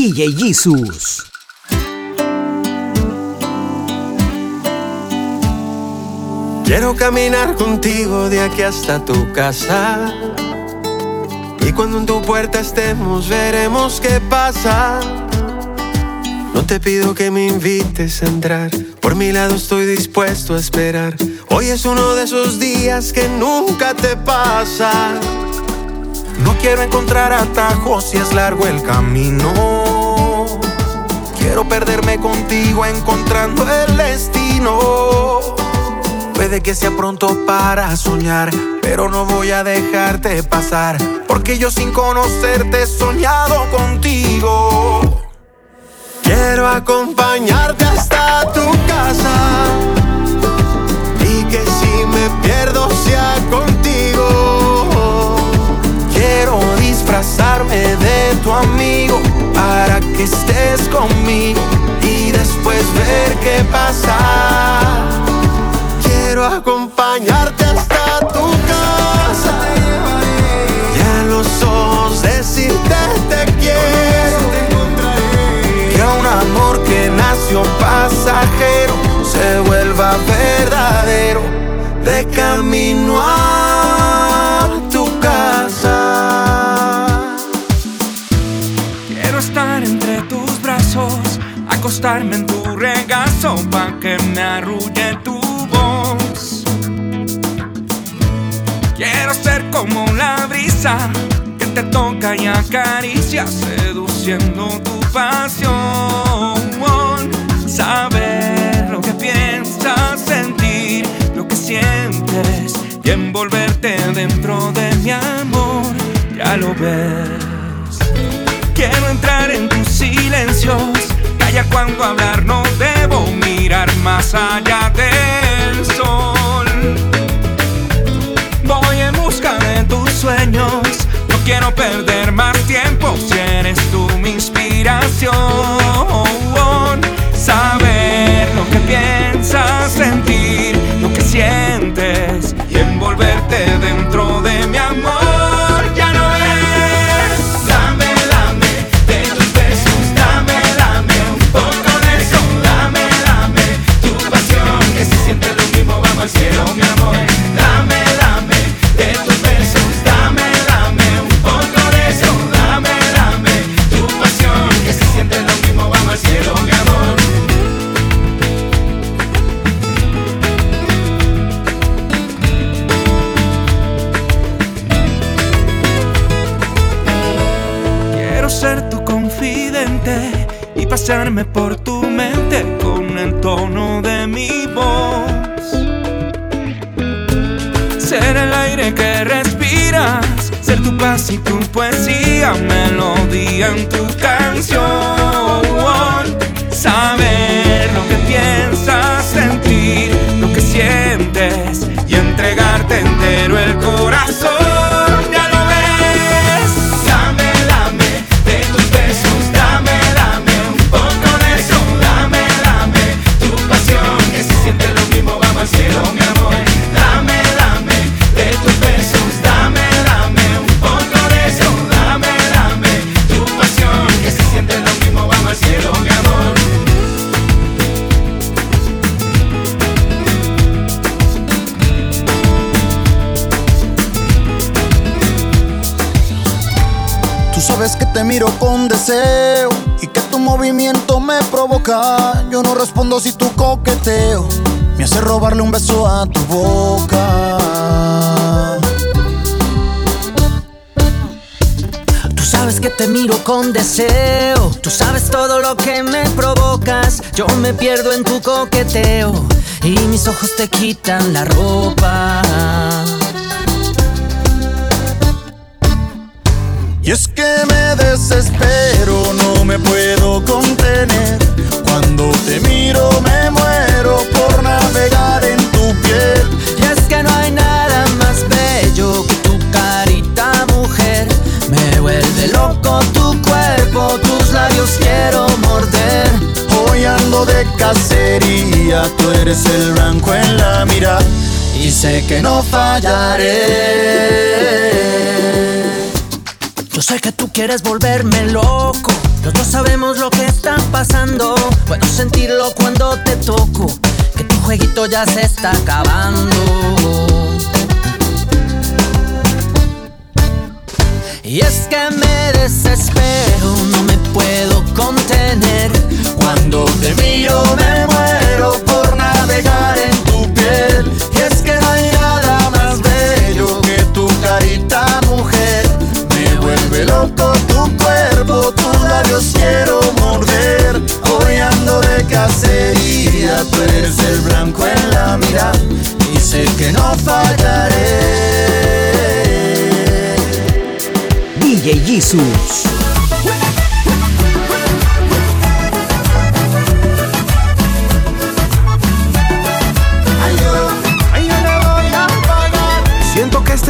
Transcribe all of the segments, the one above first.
DJ Jesus. Quiero caminar contigo de aquí hasta tu casa. Y cuando en tu puerta estemos, veremos qué pasa. No te pido que me invites a entrar. Por mi lado estoy dispuesto a esperar. Hoy es uno de esos días que nunca te pasa. No quiero encontrar atajos si es largo el camino. Quiero perderme contigo encontrando el destino. Puede que sea pronto para soñar, pero no voy a dejarte pasar. Porque yo sin conocerte he soñado contigo. Quiero acompañarte hasta tu casa y que si me pierdo sea contigo. Quiero disfrazarme de tu amigo para que estés conmigo y después ver qué pasa. Quiero acompañarte hasta tu casa y a los ojos decirte te quiero. Que un amor que nació pasajero se vuelva verdadero de camino a acostarme en tu regazo pa' que me arrulle tu voz. Quiero ser como la brisa que te toca y acaricia, seduciendo tu pasión. Saber lo que piensas, sentir lo que sientes y envolverte dentro de mi amor, ya lo ves. Quiero entrar en tus silencios. Cuando hablar no debo mirar más allá del sol. Voy en busca de tus sueños. No quiero perder más tiempo si eres tú mi inspiración. Y que tu movimiento me provoca. Yo no respondo si tu coqueteo me hace robarle un beso a tu boca. Tú sabes que te miro con deseo. Tú sabes todo lo que me provocas. Yo me pierdo en tu coqueteo. Y mis ojos te quitan la ropa. Tú eres el blanco en la mira. Y sé que no fallaré. Yo sé que tú quieres volverme loco, Los dos sabemos lo que está pasando. Puedo sentirlo cuando te toco. Que tu jueguito ya se está acabando. Y es que me desespero, no me puedo contener. Cuando te miro me muero por navegar en tu piel. Y es que no hay nada más bello que tu carita mujer. Me vuelve loco tu cuerpo, tus labios quiero morder. Hoy ando de cacería, tú eres el blanco en la mirada. Y sé que no fallaré. DJ Jesus.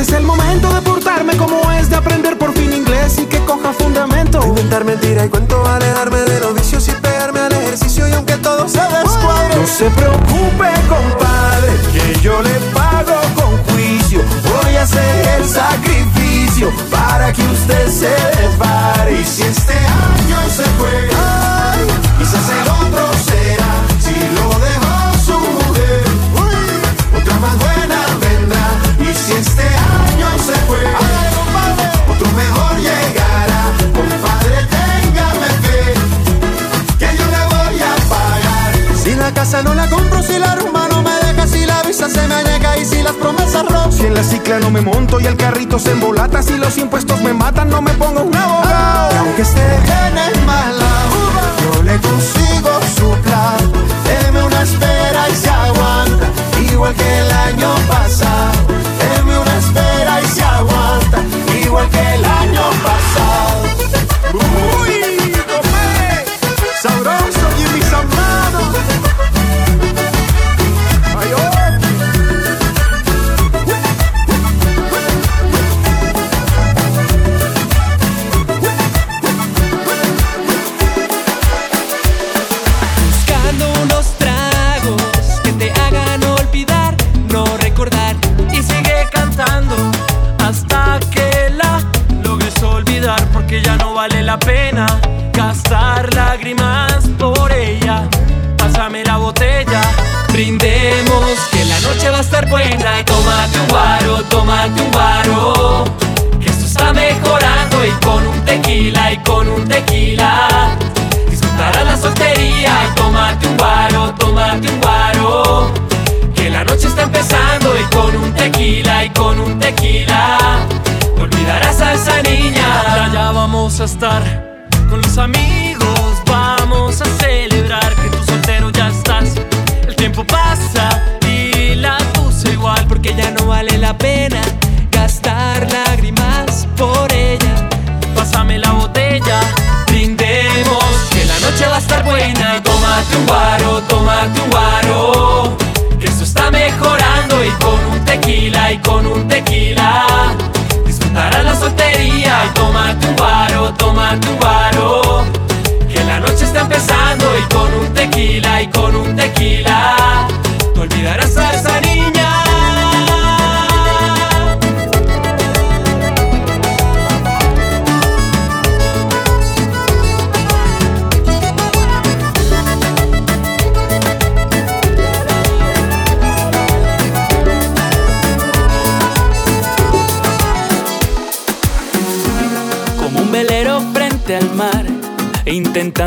Este es el momento de portarme como es, de aprender por fin inglés y que coja fundamento. Inventar mentira y cuento, alejarme de los vicios y pegarme al ejercicio y aunque todo se descuadre. No se preocupe, compadre, que yo le pago con juicio. Voy a hacer el sacrificio para que usted se despare. Y si este año se fue, quizás el otro será. Si lo dejó su mujer, otra más buena se fue, otro mejor llegará. Compadre, téngame fe, que yo le voy a pagar. Si la casa no la compro, si la rumba no me deja, si la visa se me añeca y si las promesas rompo. Si en la cicla no me monto y el carrito se embolata, si los impuestos me matan, no me pongo un abogado. Y aunque esté en el mala, yo le consigo su plan. Deme una espera y se aguanta, igual que el año pasado. Igual que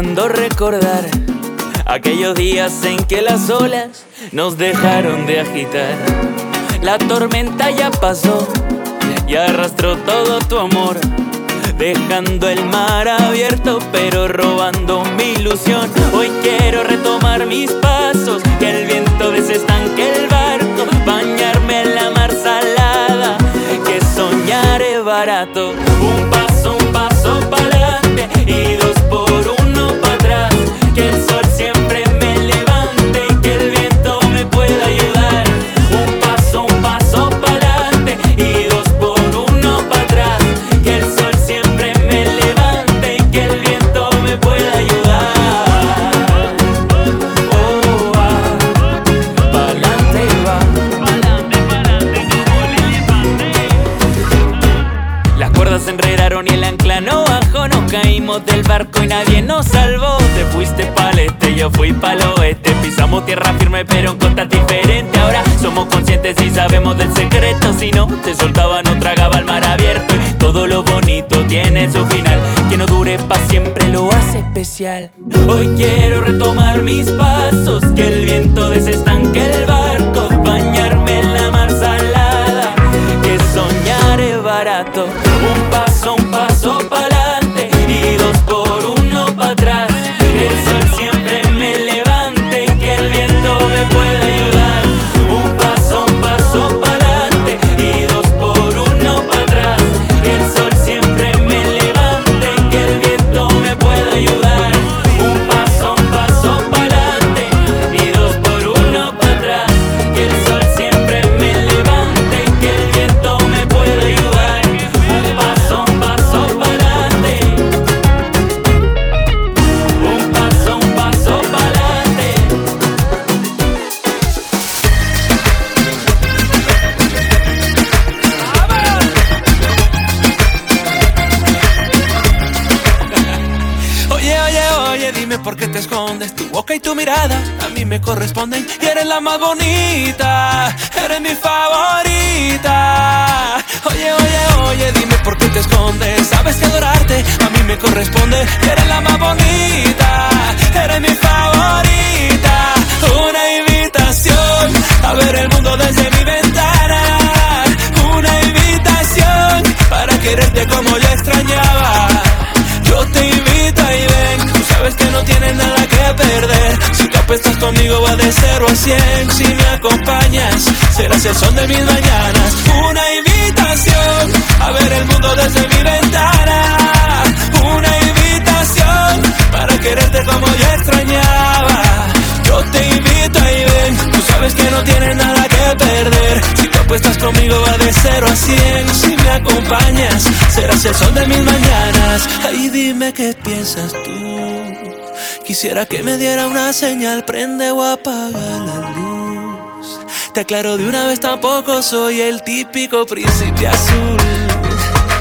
recordar aquellos días en que las olas nos dejaron de agitar. La tormenta ya pasó y arrastró todo tu amor, dejando el mar abierto pero robando mi ilusión. Hoy quiero retomar mis pasos, que el viento desestanque el barco, bañarme en la mar salada, que soñar es barato. Hoy quiero retomar mis pasos, nada que perder. Si tú apuestas conmigo va de 0 a 100. Si me acompañas, serás el sol de mis mañanas. Una invitación a ver el mundo desde mi ventana. Una invitación para quererte como yo extrañaba. Yo te invito y ven, tú sabes que no tienes nada que perder. Si tú apuestas conmigo va de 0 a 100. Si me acompañas, serás el sol de mis mañanas. Ay, dime qué piensas tú. Quisiera que me diera una señal, prende o apaga la luz. Te aclaro de una vez, tampoco soy el típico príncipe azul.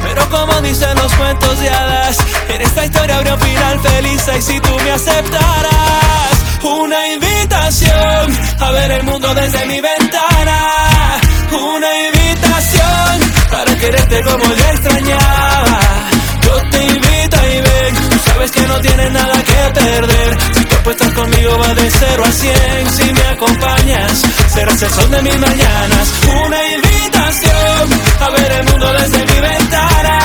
Pero como dicen los cuentos de hadas, en esta historia habría un final feliz. Y si tú me aceptaras, una invitación a ver el mundo desde mi ventana. Una invitación para quererte como yo extrañaba. Te invito y ven, tú sabes que no tienes nada que perder. Si tú apuestas conmigo va de 0 a 100. Si me acompañas, serás el sol de mis mañanas. Una invitación a ver el mundo desde mi ventana.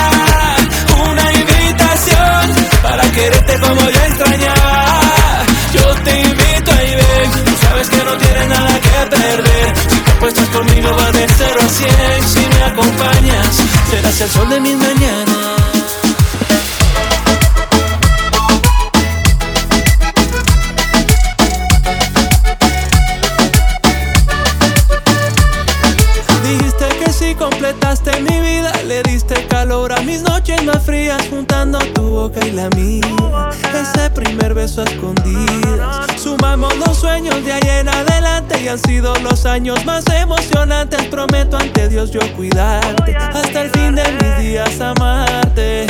Una invitación para quererte como yo extrañaba. Yo te invito y ven, tú sabes que no tienes nada que perder. Si te apuestas conmigo va de 0 a 100. Si me acompañas, serás el sol de mis mañanas. Más frías, juntando tu boca y la mía. Ese primer beso a escondidas. Sumamos los sueños de ahí en adelante y han sido los años más emocionantes. Prometo ante Dios yo cuidarte, hasta el fin de mis días amarte.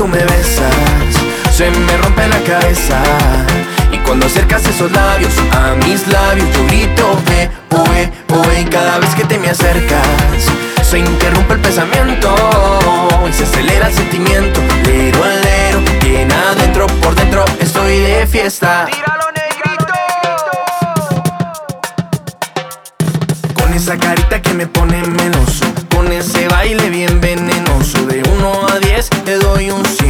tú me besas, se me rompe la cabeza. Y cuando acercas esos labios a mis labios, yo grito, eh, oh, eh, oh, eh. Cada vez que te me acercas, se interrumpe el pensamiento y se acelera el sentimiento. Lero al lero, bien adentro, por dentro, estoy de fiesta. Tíralo negrito. Con esa cara sonho sim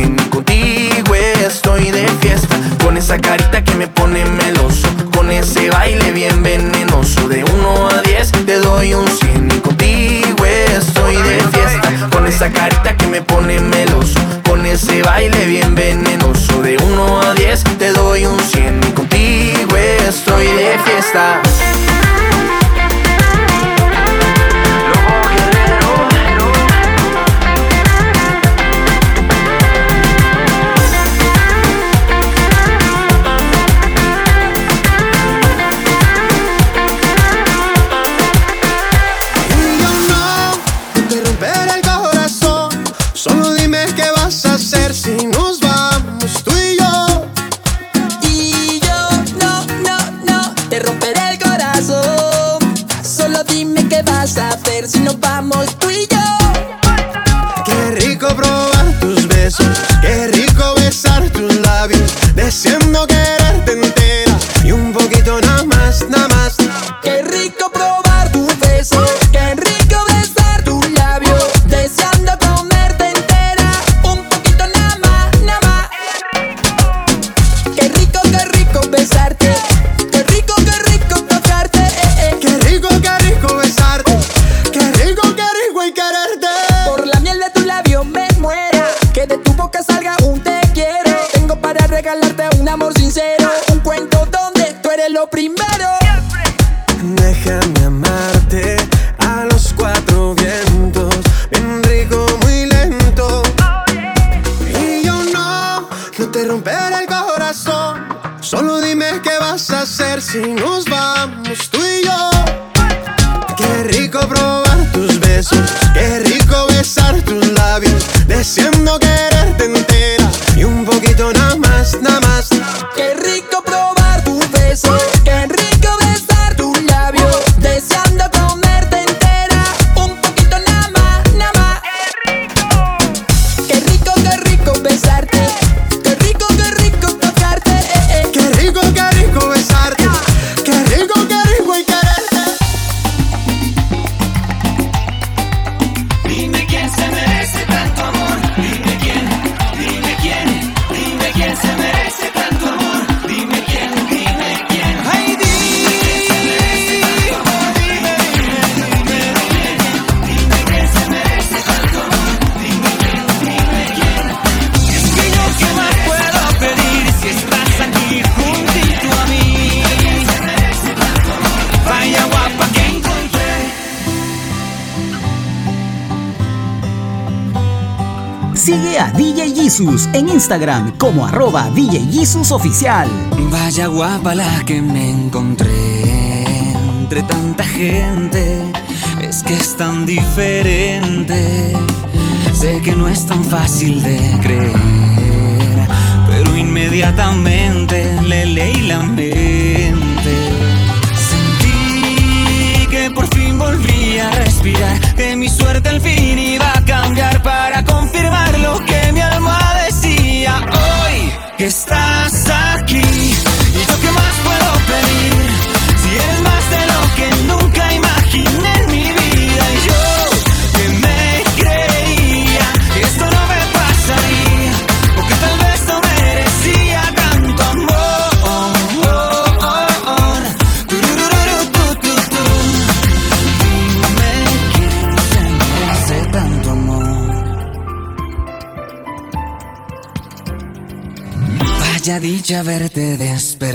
En Instagram como arroba DJ Oficial. Vaya guapa la que me encontré entre tanta gente. Es que es tan diferente. Sé que no es tan fácil de creer. Pero inmediatamente le leí la mente. Sentí que por fin volví a respirar. Que mi suerte al fin iba estás aquí. ya verte despertar.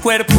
cuerpo.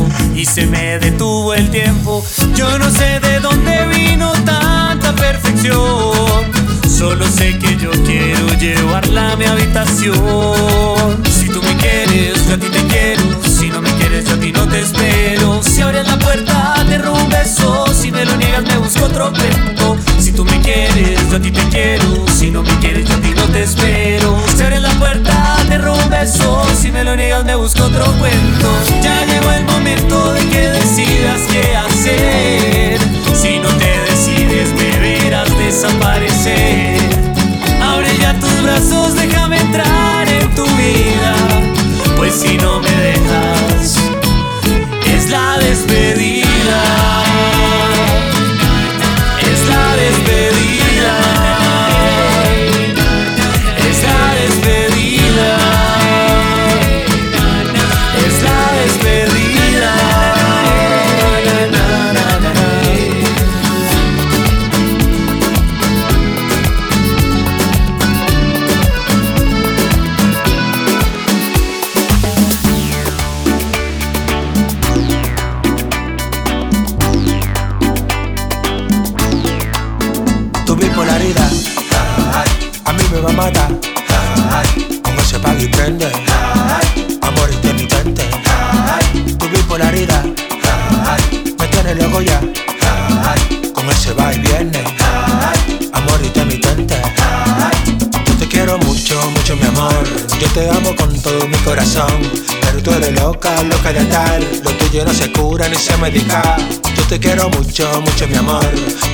loca, loca de atar. Lo tuyo no se cura ni se medica. Yo te quiero mucho, mucho mi amor.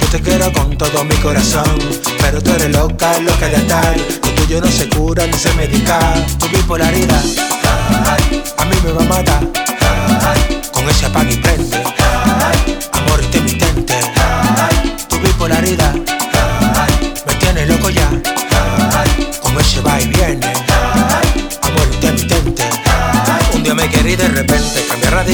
Yo te quiero con todo mi corazón. Pero tú eres loca, loca de atar. Lo tuyo no se cura ni se medica. Tu bipolaridad, ay, a mí me va a matar. Con ese apague y prende, amor intermitente. Tu bipolaridad.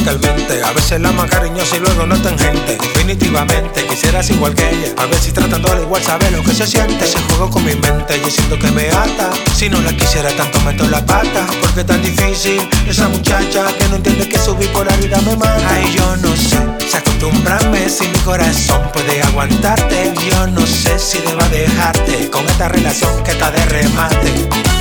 A veces la más cariñosa y luego no tan gente. Definitivamente quisieras igual que ella. A ver si tratándola igual sabes lo que se siente. Se juego con mi mente, yo siento que me ata. Si no la quisiera tanto meto la pata. Porque es tan difícil esa muchacha que no entiende que subir por la vida me mata. Ay, yo no sé si acostumbrarme si mi corazón puede aguantarte. Yo no sé si deba dejarte con esta relación que está de remate.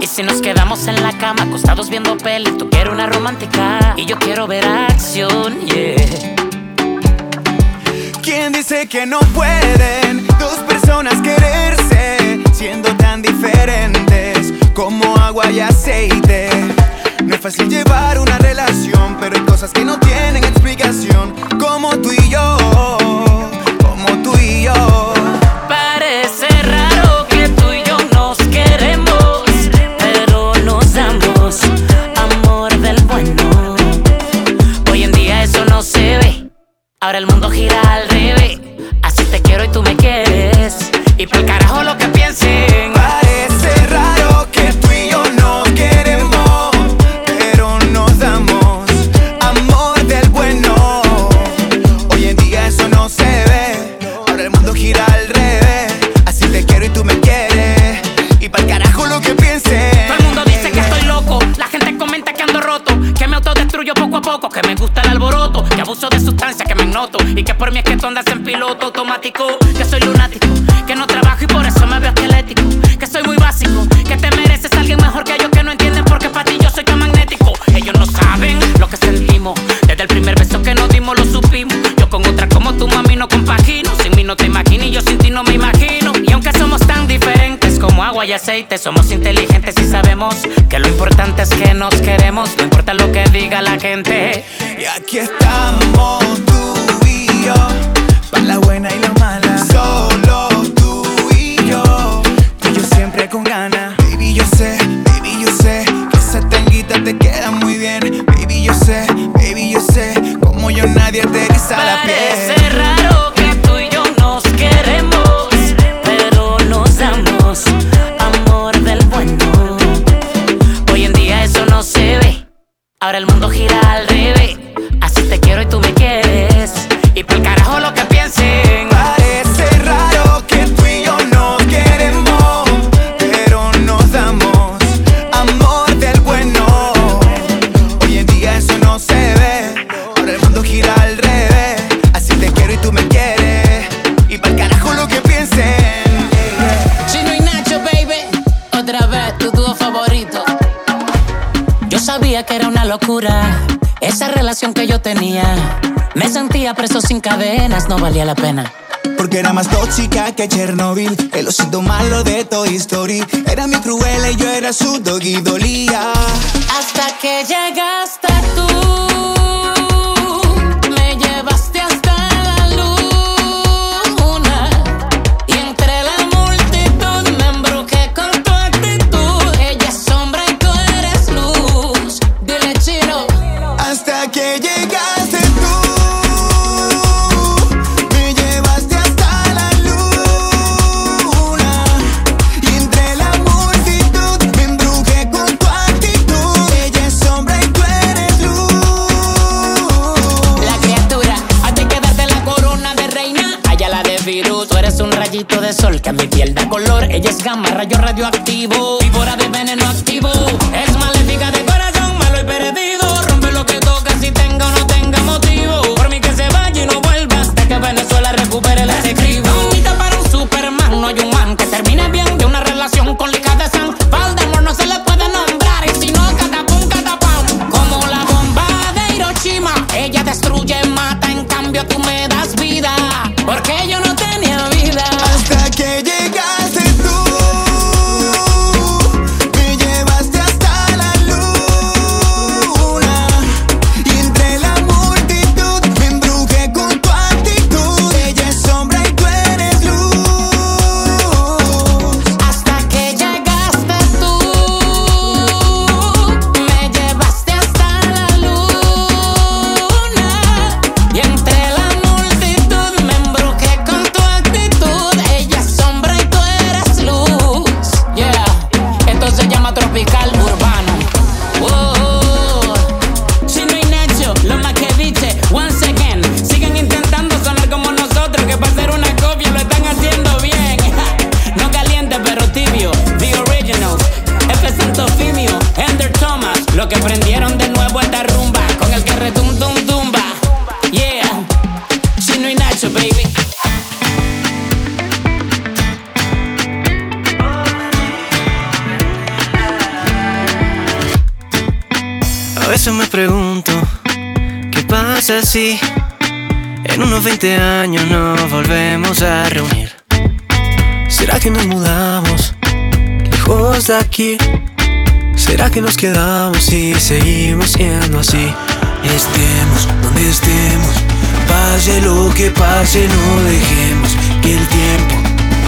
Y si nos quedamos en la cama, acostados viendo peli, tú quieres una romántica y yo quiero ver acción, yeah. ¿Quién dice que no pueden dos personas quererse siendo tan diferentes como agua y aceite? No es fácil llevar una relación, pero hay cosas que no tienen explicación, como tú y yo. aceite, somos sin cadenas no valía la pena. Porque era más tóxica que Chernobyl, el osito malo de Toy Story. Era mi cruel y yo era su doggy, dolía. Hasta que llegaste. En unos 20 años nos volvemos a reunir. ¿Será que nos mudamos lejos de aquí? ¿Será que nos quedamos y seguimos siendo así? Estemos donde estemos, pase lo que pase, no dejemos que el tiempo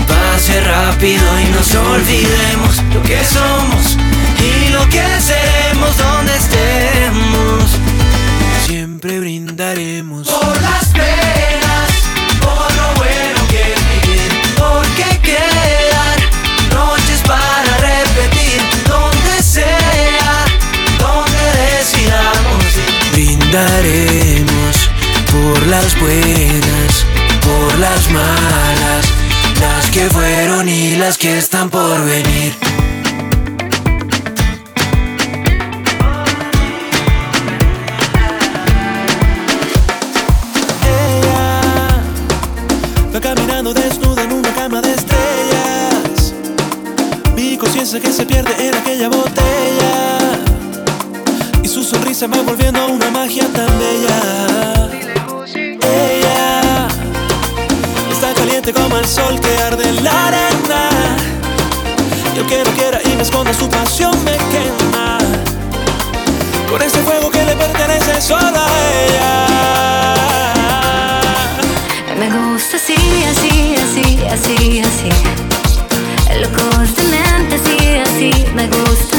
pase rápido y nos olvidemos lo que somos y lo que seremos donde estemos. Siempre brindaremos. Por las buenas, por las malas, las que fueron y las que están por venir. Ella va caminando desnuda en una cama de estrellas. Mi conciencia que se pierde en aquella botella y su sonrisa va volviendo a una magia tan bella. caliente como el sol que arde la arena. Yo quiero, quiera y me esconda, su pasión me quema. Por ese fuego que le pertenece solo a ella. Me gusta así, así, así, así, así. Locos de mente, así, así, me gusta.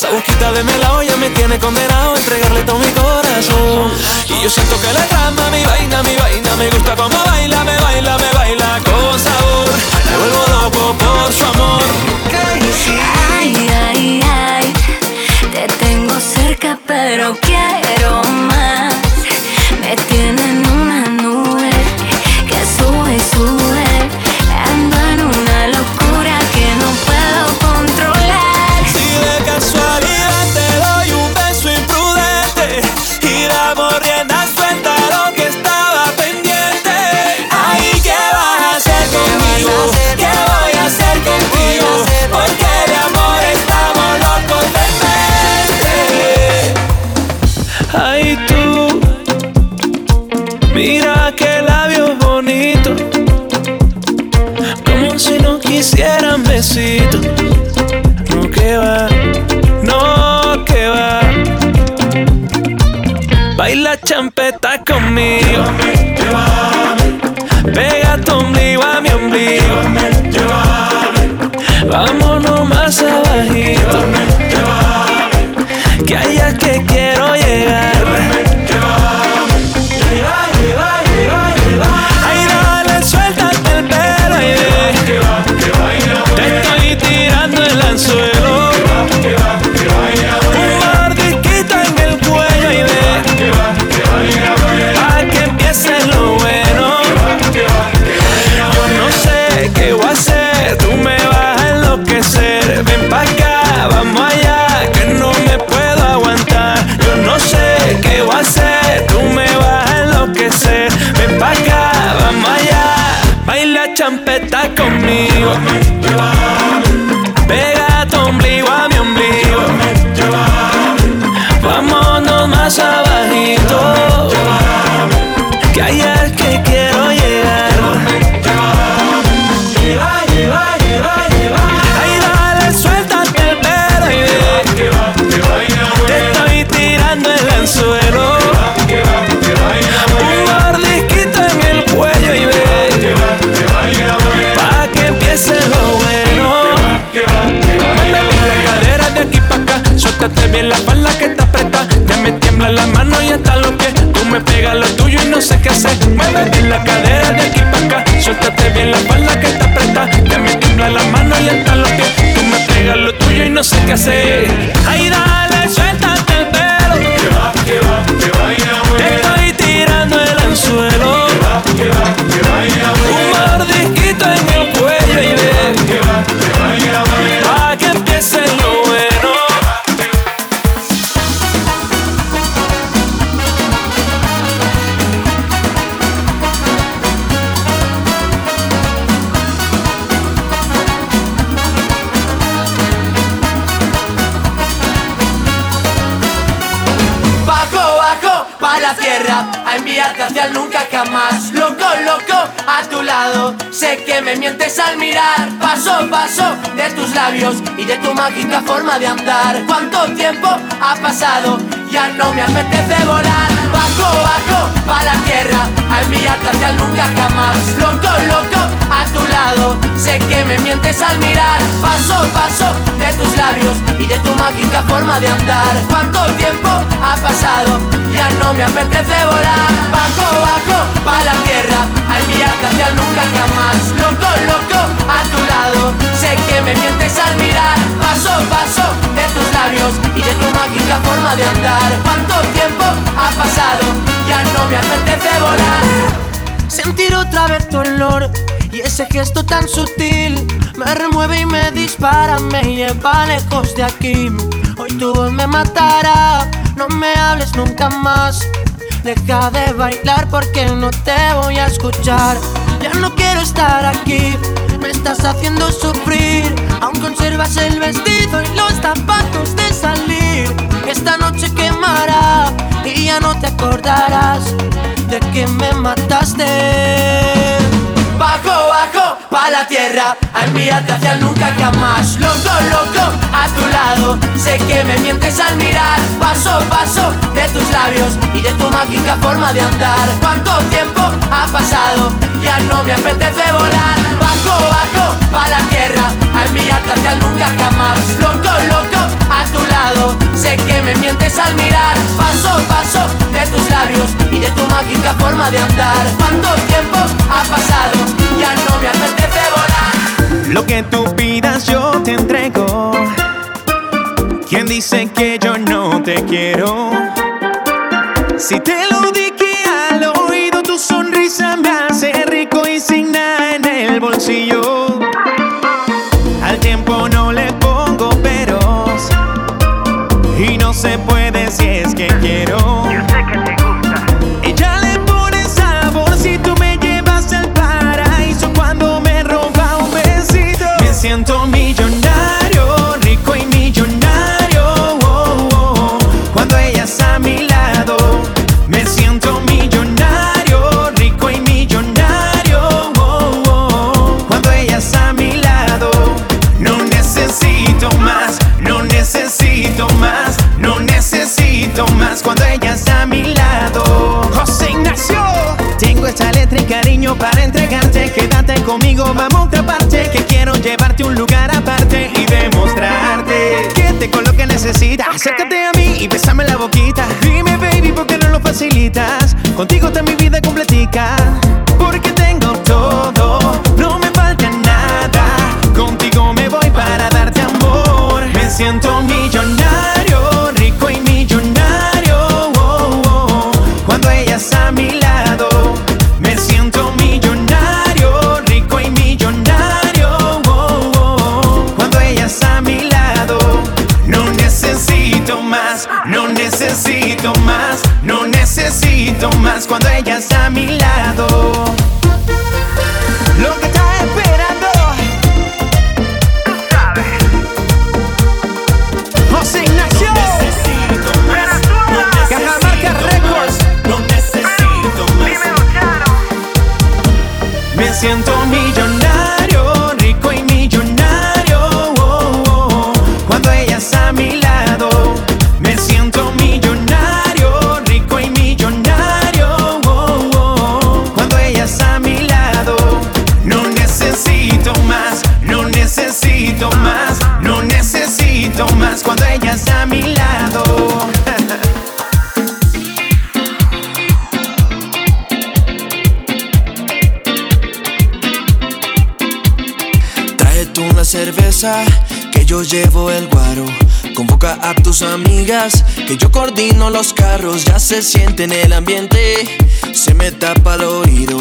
Esa boquita de melao ya me tiene condenado a entregarle todo mi corazón. Y yo siento que le trama mi vaina, mi vaina. Me gusta como baila, me baila, me baila con sabor. Me vuelvo loco por su amor. Ay, ay, ay, te tengo cerca pero quiero la cadera de aquí pa' acá. Suéltate bien la espalda que está apretada. Ya me tiembla la mano y hasta los pies. Tú me pegas lo tuyo y no sé qué hacer. Ay, dale, al mirar Paso, paso de tus labios Y de tu mágica forma de andar. ¿Cuánto tiempo ha pasado? Ya no me apetece volar. Bajo, bajo, pa' la tierra A enviarte hacia el nunca jamás. Loco, loco, a tu lado Sé que me mientes al mirar. Paso, paso de tus labios Y de tu mágica forma de andar. ¿Cuánto tiempo ha pasado? Ya no me apetece volar. Bajo, bajo, pa' la tierra A enviarte hacia el nunca jamás Loco, loco, a tu lado Sé que me mientes al mirar Paso, paso de tus labios Y de tu mágica forma de andar ¿Cuánto tiempo ha pasado? Ya no me apetece volar Sentir otra vez tu olor y ese gesto tan sutil me remueve y me dispara, me lleva lejos de aquí. Hoy tu voz me matará, no me hables nunca más. Deja de bailar porque no te voy a escuchar. Ya no quiero estar aquí, me estás haciendo sufrir. Aún conservas el vestido y los zapatos de salir. Esta noche quemará y ya no te acordarás de que me mataste. Bajo, bajo, pa' la tierra, a enviarte hacia el nunca jamás. Loco, loco, a tu lado, sé que me mientes al mirar. Paso, paso de tus labios y de tu mágica forma de andar. ¿Cuánto tiempo ha pasado? Ya no me apetece volar. Bajo, bajo, pa' la tierra, a enviarte hacia el nunca jamás. Loco, loco, a tu lado, sé que me mientes al mirar. Paso, paso de tus labios y de tu mágica forma de andar. ¿Cuánto tiempo ha pasado? Ya no Lo que tú pidas yo te entrego. ¿Quién dice que yo no te quiero? Si te lo dije al oído, tu sonrisa me hace rico y sin nada en el bolsillo. Al tiempo no le pongo peros y no se puede si es que más. Cuando ella está a mi lado, José Ignacio, tengo esta letra y cariño para entregarte. Quédate conmigo, vamos a otra parte. Que Amigas que yo coordino los carros. Ya se siente en el ambiente, se me tapa el oído.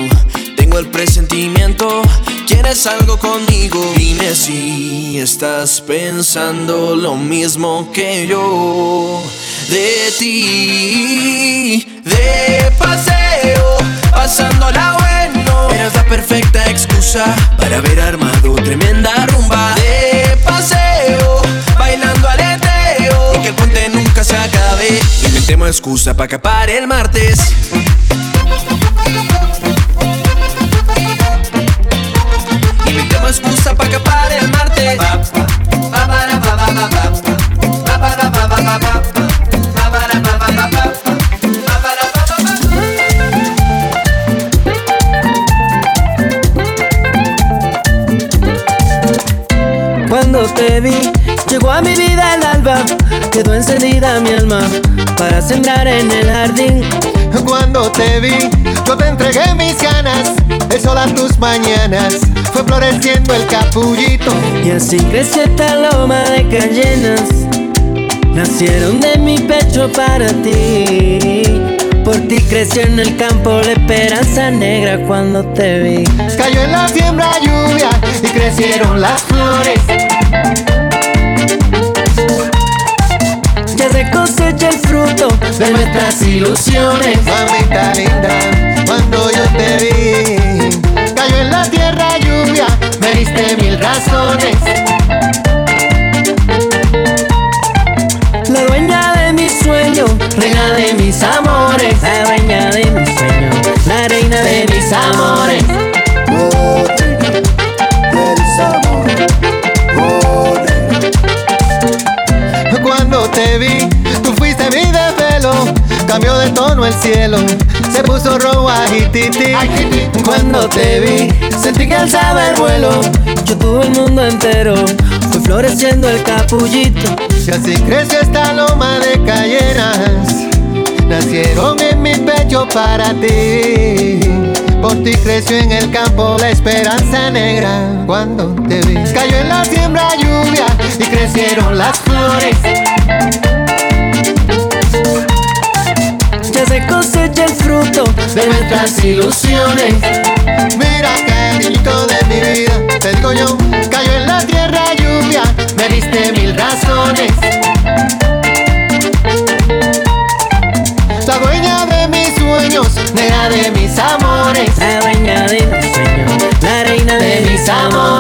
Tengo el presentimiento, ¿quieres algo conmigo? Dime si estás pensando lo mismo que yo de ti. De paseo, pasándola bueno. Eres la perfecta excusa para haber armado tremenda rumba. De Inventemos excusa para acapar el martes. Inventemos excusa para acapar el martes. Cuando te vi, llegó a mi vida el alba, quedó encendida mi alma para sembrar en el jardín. Cuando te vi, yo te entregué mis ganas, el sol a tus mañanas, fue floreciendo el capullito. Y así creció esta loma de cayenas, nacieron de mi pecho para ti. Por ti creció en el campo la esperanza negra cuando te vi. Cayó en la siembra lluvia y crecieron las flores. Ya se cosecha el fruto de nuestras ilusiones. Mamita linda, cuando yo te vi, cayó en la tierra lluvia, me diste mil razones. La dueña de mi sueño, reina de mis amores. La dueña de mi sueño, la reina de mis amores. Te vi, tú fuiste mi desvelo. Cambió de tono el cielo, se puso rojo agititi. Cuando te vi, sentí que alzaba el vuelo. Yo tuve el mundo entero, fue floreciendo el capullito. Y así creció esta loma de calleras. Nacieron en mi pecho para ti. Por ti creció en el campo la esperanza negra. Cuando te vi, cayó en la siembra lluvia y crecieron las flores. Cosecha el fruto de nuestras ilusiones. Mira, cariñito de mi vida, te digo yo, cayó en la tierra lluvia, me diste mil razones. La dueña de mis sueños, negra de mis amores. La dueña de mis sueños, la reina de mis amores.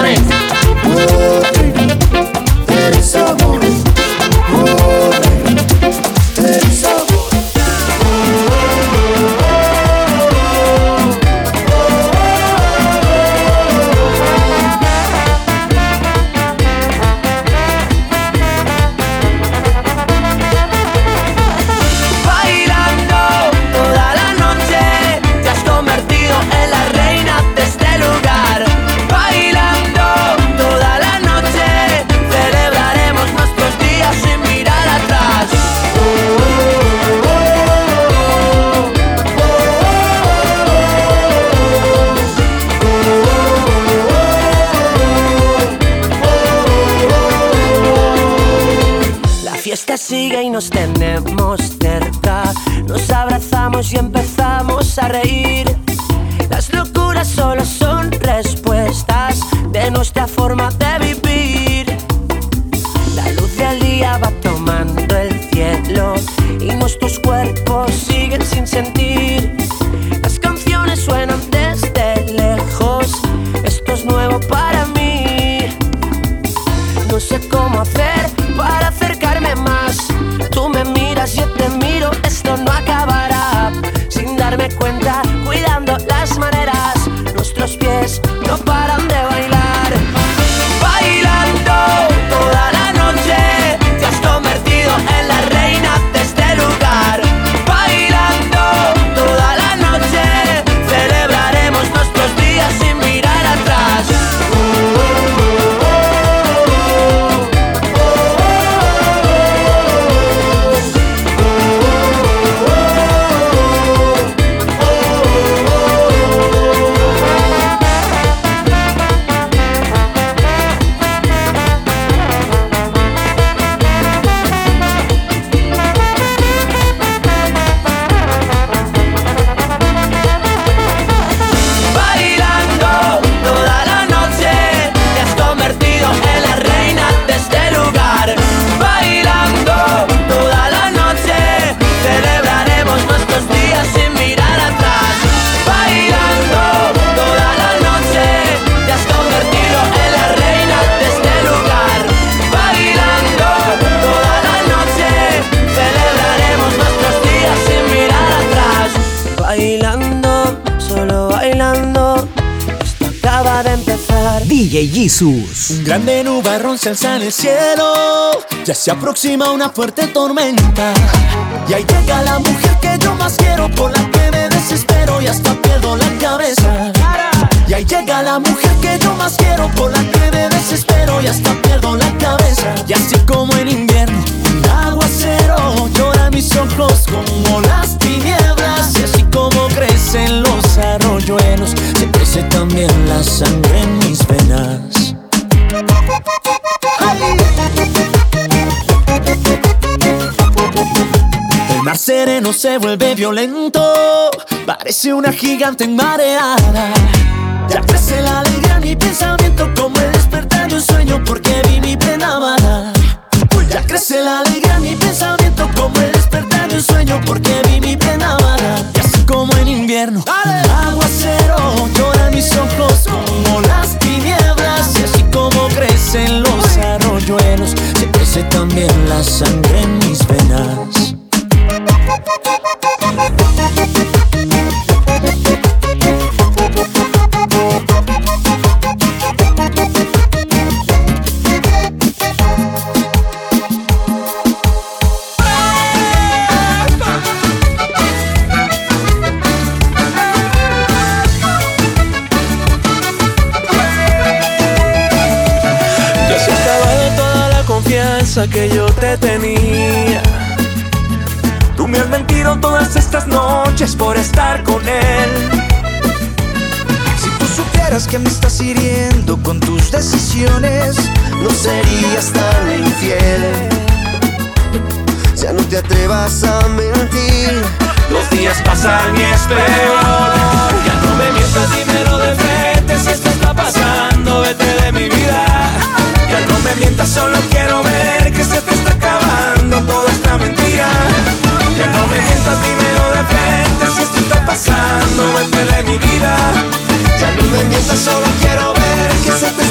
Un grande nubarrón se alza en el cielo. Ya se aproxima una fuerte tormenta. Y ahí llega la mujer que yo más quiero, por la que me desespero y hasta pierdo la cabeza. Y ahí llega la mujer que yo más quiero, por la que me desespero y hasta pierdo la cabeza. Y así como en invierno, un aguacero llora mis ojos como las tinieblas. Y así como crecen los arroyuelos, se crece también la sangre en mis venas. El mar sereno se vuelve violento, parece una gigante enmareada. Ya crece la alegría en mi pensamiento como el despertar de un sueño porque vi mi plena amada. Ya crece la alegría en mi pensamiento como el despertar de un sueño porque vi mi plena amada. Y así como en invierno, el aguacero llora en mis ojos como las tinieblas. Y así como crecen los arroyuelos, se crece también la sangre en mis venas. Que yo te tenía. Tú me has mentido todas estas noches por estar con él. Si tú supieras que me estás hiriendo con tus decisiones, no serías tan infiel. Ya no te atrevas a mentir. Los días pasan y es peor. Ya no me mientas, dímelo de frente. Si esto está pasando, me mientas, solo quiero ver que se te está acabando toda esta mentira. Ya no me mientas, dímelo de frente. Si esto está pasando, vete de mi vida. Ya no me mientas, solo quiero ver que se te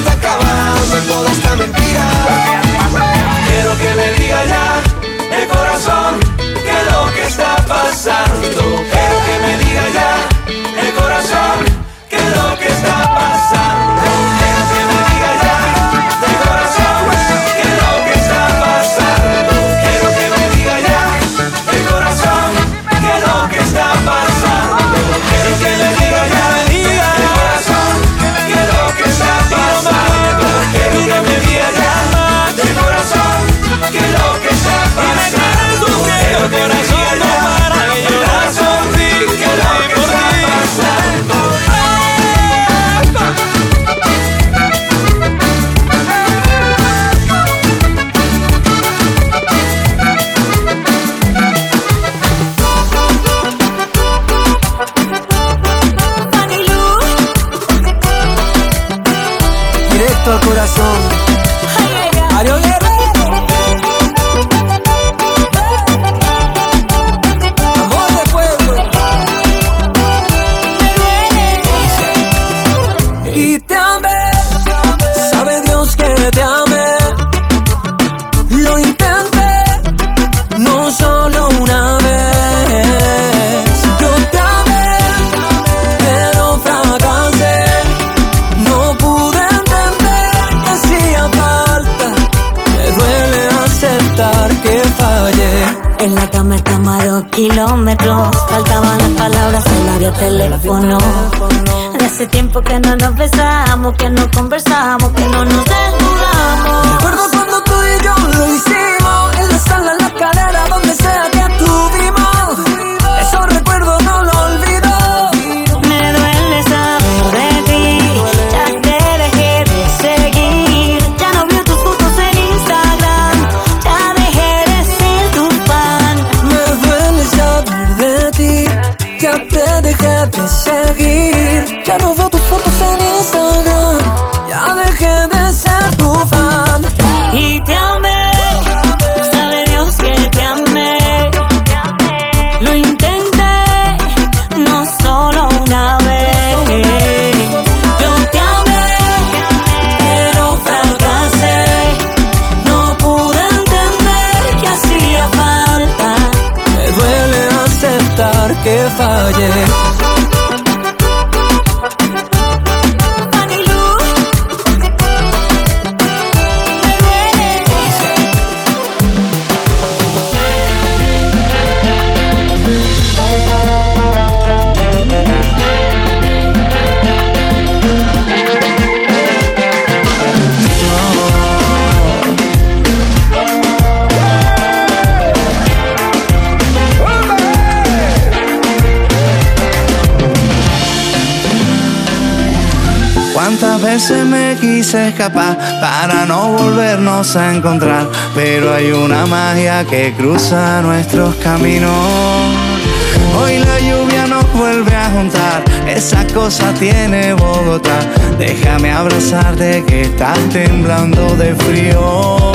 para no volvernos a encontrar, pero hay una magia que cruza nuestros caminos. Hoy la lluvia nos vuelve a juntar, esa cosa tiene Bogotá. Déjame abrazarte que estás temblando de frío.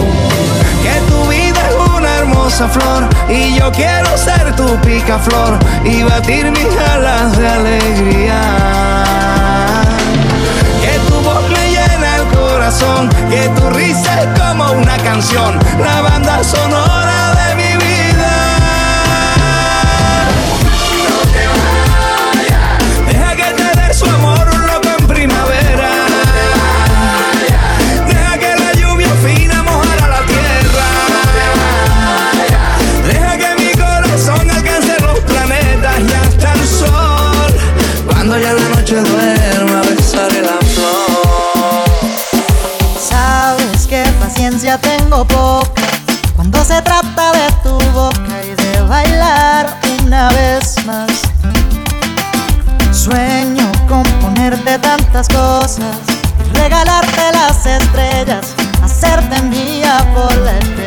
Que tu vida es una hermosa flor y yo quiero ser tu picaflor y batir mis alas de alegría. Que tu risa es como una canción, la banda sonora de mi vida. No te vayas, deja que te dé su amor un loco en primavera. Deja que la lluvia fina mojara la tierra. Deja que mi corazón alcance los planetas y hasta el sol. Cuando ya la noche duerma, las cosas, regalarte las estrellas, hacerte mía por la eternidad.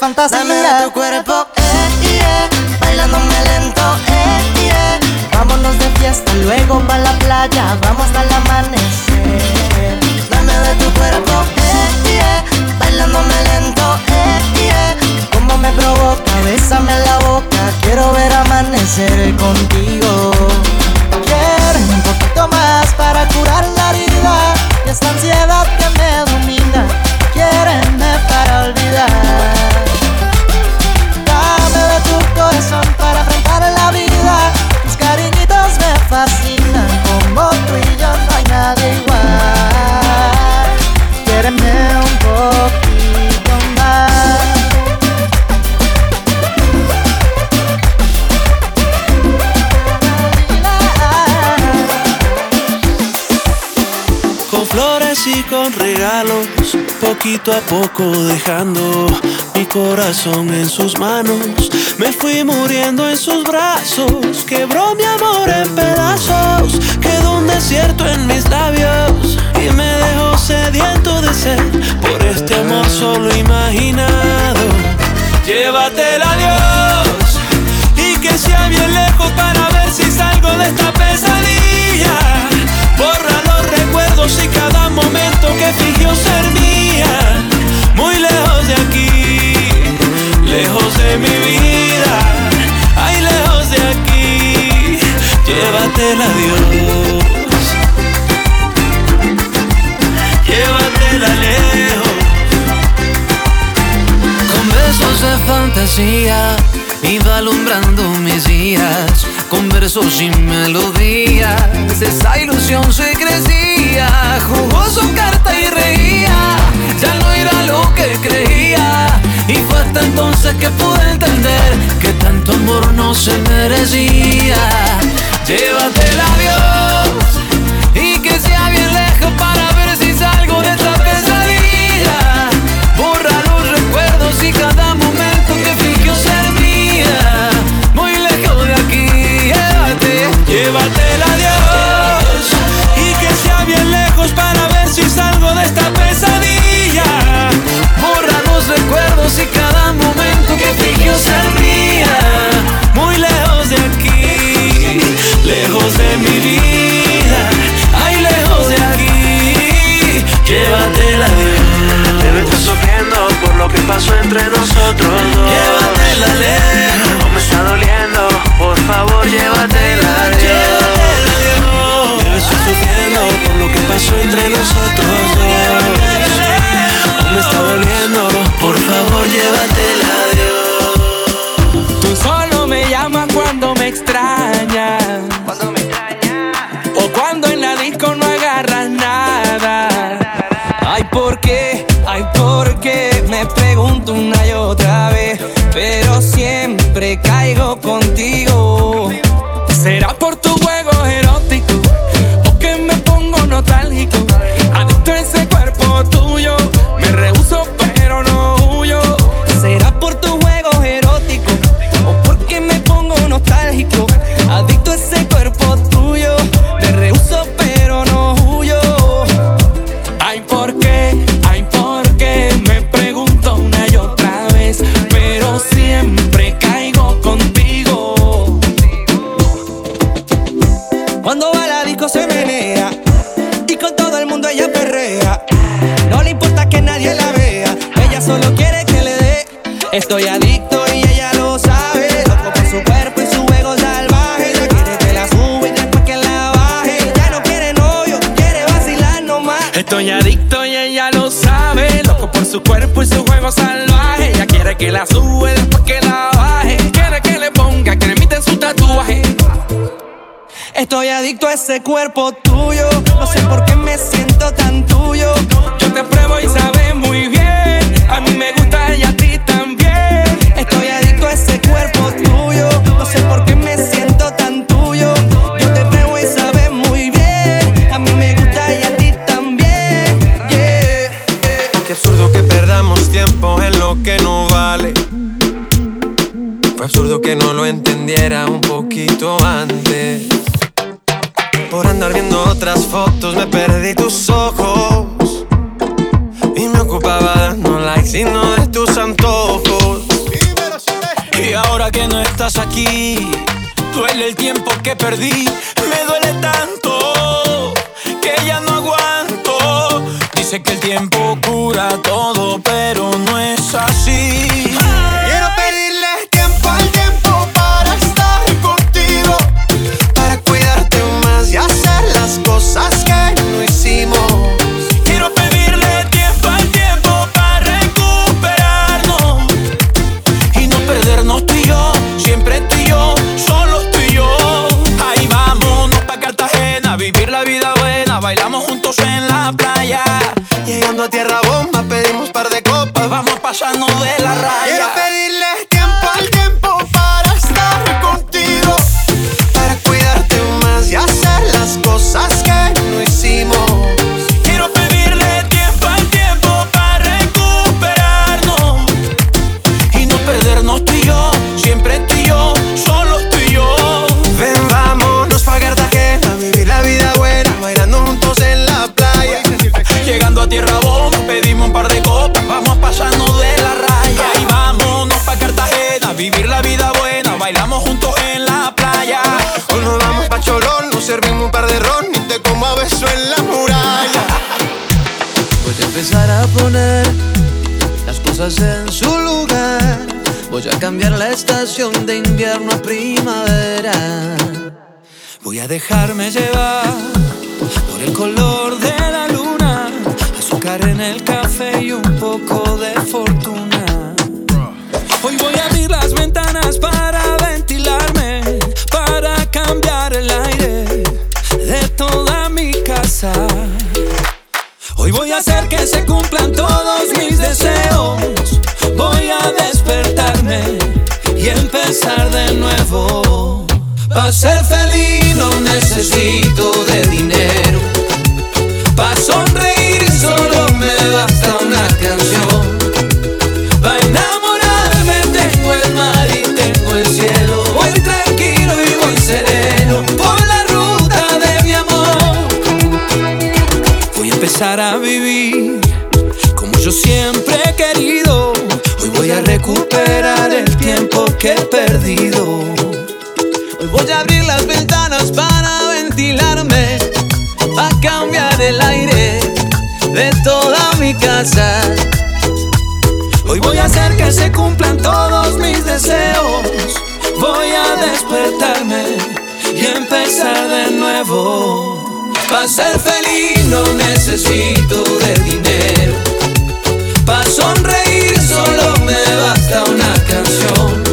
Fantasía. Poquito a poco dejando mi corazón en sus manos. Me fui muriendo en sus brazos, quebró mi amor en pedazos, quedó un desierto en mis labios y me dejó sediento de sed por este amor solo imaginado. Llévatela Dios y que sea bien lejos para ver si salgo de esta pesadilla. Borra los recuerdos y cada que fingió ser mía. Muy lejos de aquí, lejos de mi vida. Ay, lejos de aquí, llévatela Dios. Llévatela lejos. Con besos de fantasía iba alumbrando mis días con versos y melodías. Esa ilusión se crecía, jugó su carta y reía. Ya no era lo que creía. Y fue hasta entonces que pude entender que tanto amor no se merecía. Llévatela Dios recuerdos y cada momento que fingió ser mía. Muy lejos de aquí, lejos de mi vida. Ay, lejos de aquí, llévatela Dios. Debe estar sufriendo por lo que pasó entre nosotros dos. Llévatela lejos, no me está doliendo. Por favor, llévatela. Debe estar sufriendo por lo que pasó entre nosotros dos. Me está doliendo. Por favor, llévatela Estoy adicto y ella lo sabe. Loco por su cuerpo y su juego salvaje. Ella quiere que la sube y después que la baje. Ya no quiere novio, quiere vacilar nomás. Estoy adicto y ella lo sabe. Loco por su cuerpo y su juego salvaje. Ella quiere que la sube y después que la baje. Quiere que le ponga cremita en su tatuaje. Estoy adicto a ese cuerpo tuyo. No sé por qué me siento tan tuyo. Yo te pruebo y sabes. Perdamos tiempo en lo que no vale. Fue absurdo que no lo entendiera un poquito antes. Por andar viendo otras fotos me perdí tus ojos. Y me ocupaba dando likes y no de tus antojos. Y ahora que no estás aquí, duele el tiempo que perdí. Me duele tanto que ya no. Dice que el tiempo cura todo, pero no es así. Quiero pedirle tiempo al tiempo para estar contigo, para cuidarte más y hacer las cosas que no hicimos. Quiero pedirle tiempo al tiempo para recuperarnos y no perdernos tú y yo, siempre tú y yo, solo tú y yo. Ahí vámonos pa' Cartagena, vivir la vida buena, bailamos juntos en la playa. Llegando a tierra bomba pedimos par de copas. Vamos pasando de la raya. Quiero pedirle empezar a poner las cosas en su lugar. Voy a cambiar la estación de invierno a primavera. Voy a dejarme llevar por el color de la luna, azúcar en el café y un poco de fortuna. Hoy voy a abrir las ventanas para ventilarme, para cambiar el aire de toda mi casa. Hoy voy a hacer que se cumplan todos mis deseos. Voy a despertarme y empezar de nuevo. Para ser feliz no necesito de dinero. Para sonreír solo me basta una canción. Empezar a vivir como yo siempre he querido. Hoy voy a recuperar el tiempo que he perdido. Hoy voy a abrir las ventanas para ventilarme, para cambiar el aire de toda mi casa. Hoy voy a hacer que se cumplan todos mis deseos. Voy a despertarme y empezar de nuevo. Para ser feliz no necesito de dinero. Para sonreír solo me basta una canción.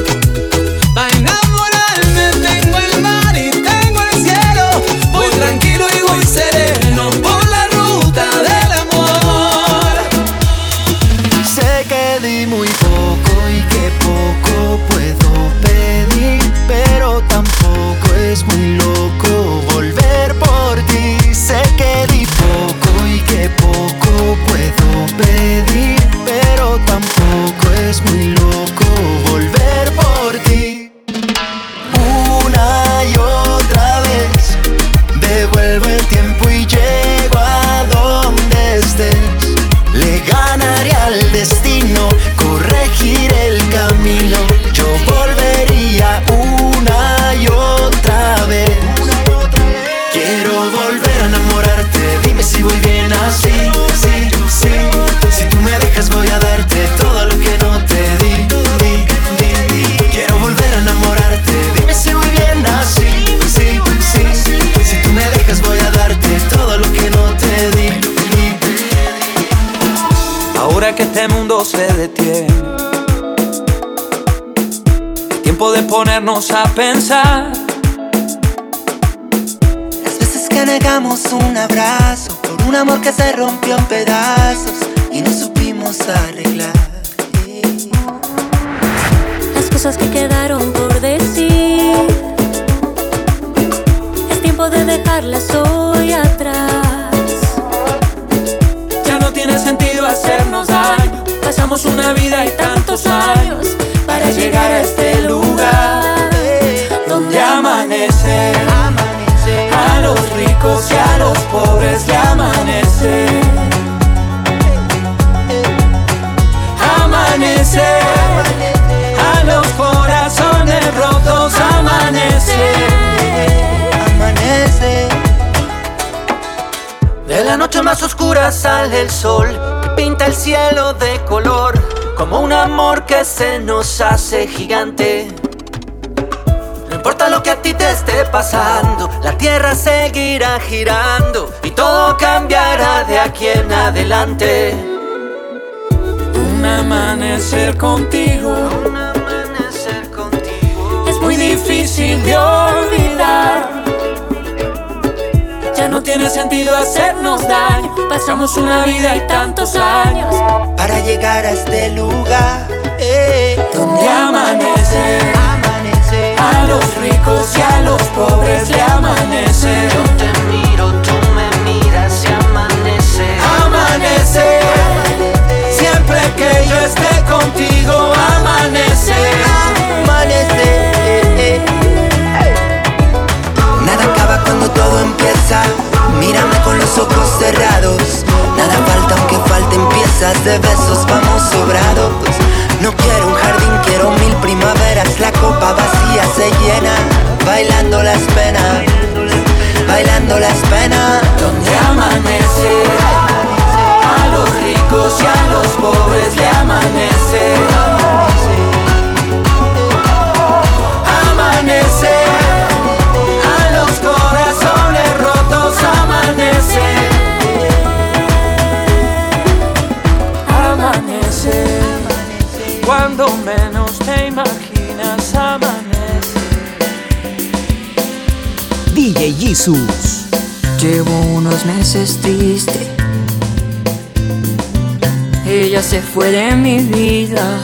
A pensar. Las veces que negamos un abrazo por un amor que se rompió en pedazos y no supimos arreglar. Las cosas que quedaron por decir. Es tiempo de dejarlas hoy atrás. Ya no tiene sentido hacernos daño. Pasamos una vida y tantos años para llegar a este lugar amanece. A los ricos y a los pobres le amanece. Amanece. A los corazones rotos amanece. Amanece. De la noche más oscura sale el sol pinta el cielo de color como un amor que se nos hace gigante. Que a ti te esté pasando, la tierra seguirá girando y todo cambiará de aquí en adelante. Un amanecer contigo. Es muy difícil de olvidar. Ya no tiene sentido hacernos daño. Pasamos una vida y tantos años para llegar a este lugar eh, donde amanece. A los ricos y a los pobres le amanece. Yo te miro, tú me miras y amanece. Amanece. Siempre que yo esté contigo, amanece. Amanece. Nada acaba cuando todo empieza. Mírame con los ojos cerrados. Nada falta aunque falten piezas de besos, vamos sobrados. No quiero un jardín, quiero mil primaveras. La Llevo unos meses triste. Ella se fue de mi vida.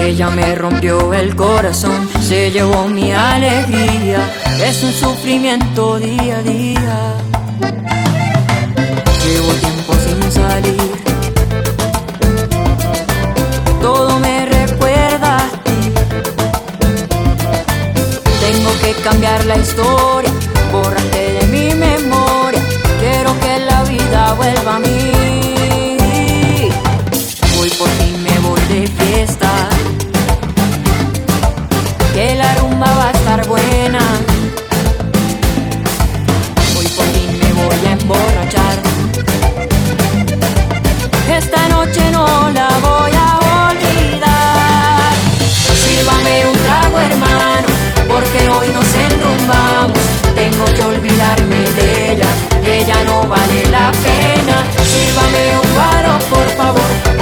Ella me rompió el corazón, se llevó mi alegría. Es un sufrimiento día a día. Llevo tiempo sin salir. Cambiar la historia, borrarte de mi memoria. Quiero que la vida vuelva a mí.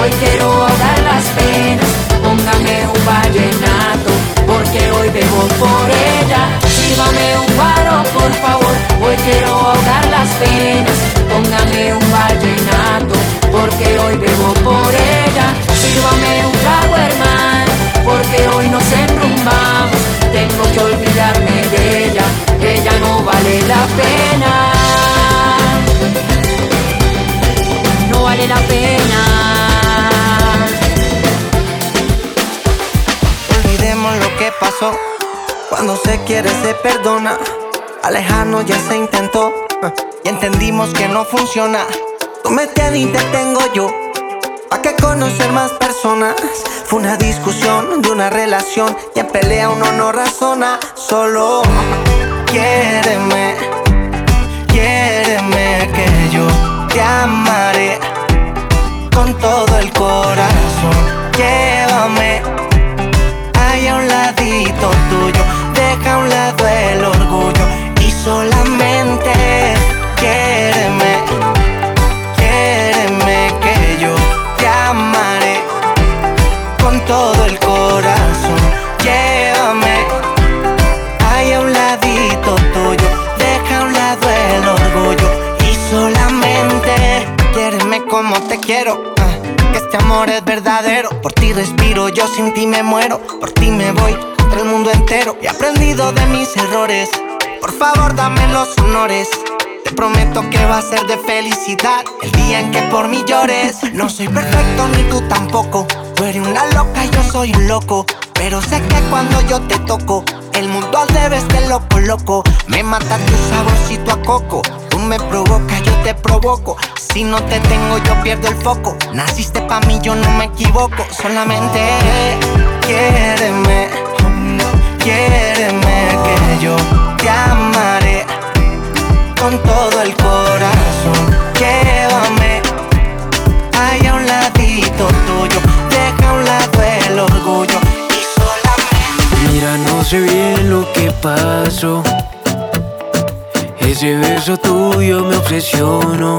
Hoy quiero ahogar las penas. Póngame un vallenato, porque hoy bebo por ella. Sírvame un guaro, por favor, hoy quiero ahogar las penas. Póngame un vallenato, porque hoy bebo por ella. Sírvame un trago, hermano, porque hoy nos enrumbamos. Tengo que olvidarme de ella, ella no vale la pena. No vale la pena. Cuando se quiere, se perdona. Alejarnos ya se intentó. Y entendimos que no funciona. Tú me tienes y te tengo yo. ¿Pa' qué conocer más personas? Fue una discusión de una relación. Y en pelea uno no razona. Solo quiéreme. Quiéreme que yo te amaré con todo el corazón. Llévame pedacito tuyo. Deja a un lado el orgullo y solamente quiéreme. Quiéreme que yo te amaré con todo el corazón. Llévame ahí a un ladito tuyo. Deja a un lado el orgullo y solamente quiéreme como te quiero ah, este amor es verdadero. Por ti respiro, yo sin ti me muero, por ti me voy el mundo entero. He aprendido de mis errores. Por favor, dame los honores. Te prometo que va a ser de felicidad el día en que por mí llores. No soy perfecto ni tú tampoco. Tú eres una loca y yo soy un loco. Pero sé que cuando yo te toco, el mundo al revés te loco, loco. Me mata tu saborcito a coco. Tú me provocas, yo te provoco. Si no te tengo, yo pierdo el foco. Naciste pa' mí, yo no me equivoco. Solamente quiéreme, quiéreme que yo te amaré con todo el corazón. Llévame ahí a un ladito tuyo. Deja a un lado el orgullo. Mira, no sé bien lo que pasó. Ese beso tuyo me obsesionó.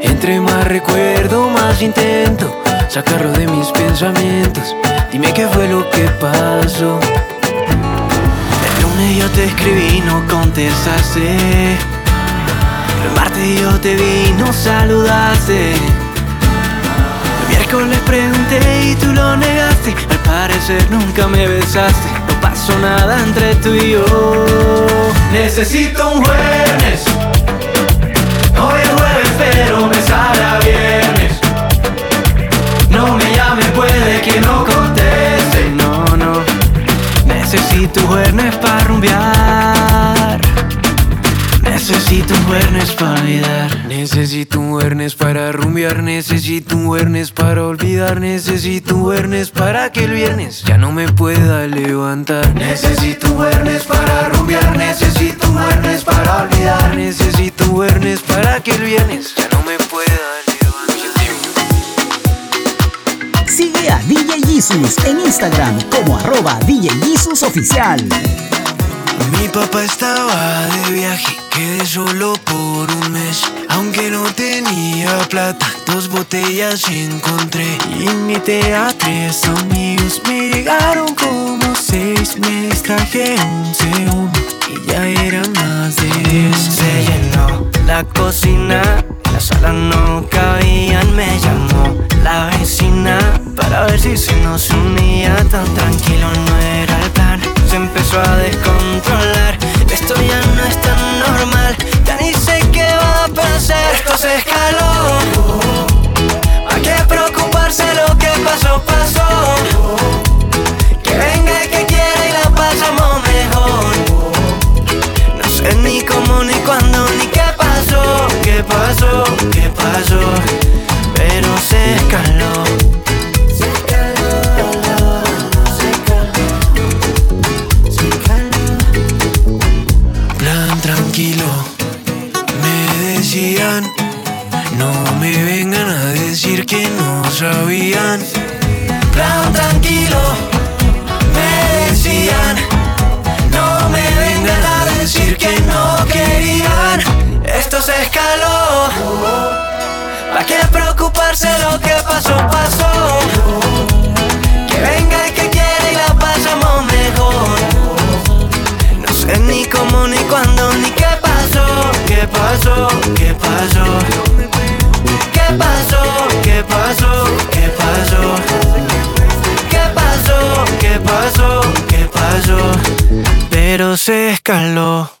Entre más recuerdo, más intento sacarlo de mis pensamientos. Dime qué fue lo que pasó. El lunes yo te escribí, no contestaste. El martes yo te vi, no saludaste. El miércoles pregunté y tú lo negaste. Al parecer nunca me besaste. No pasó nada entre tú y yo. Necesito un jueves. Hoy es jueves, pero me sale a viernes. No me llame, puede que no Jueves para rumbear. Necesito un jueves para olvidar. Necesito un jueves para rumbear. Necesito un jueves para olvidar. Necesito un jueves para que el viernes ya no me pueda levantar. Necesito un jueves para rumbear. Necesito un jueves para olvidar. Necesito un jueves para que el viernes ya no me pueda Sigue a DJ Jesus en Instagram como arroba DJ Oficial. Mi papá estaba de viaje, quedé solo por un mes. Aunque no tenía plata, dos botellas encontré. Invité a tres amigos, me llegaron como seis. Me traje un segundo y ya eran más de diez. Se llenó la cocina, la sala no cabían. Me llamó la vecina para ver si se nos unía. Tan tranquilo no era el plan se empezó a descontrolar. Esto ya no es tan normal, ya ni sé qué va a pasar. Esto se escaló. Hay que preocuparse lo que pasó, pasó. Qué pasó, qué pasó. Pero se escaló. Plan tranquilo, me decían, no me vengan a decir que no sabían. Plan tranquilo, me decían, no me vengan a decir que no querían. Esto se escaló, ¿para qué preocuparse lo que pasó, pasó? Que venga el que quiera y la pasamos mejor. No sé ni cómo, ni cuándo, ni qué pasó, qué pasó, qué pasó. ¿Qué pasó? ¿Qué pasó? ¿Qué pasó? ¿Qué pasó? ¿Qué pasó? ¿Qué pasó? Pero se escaló.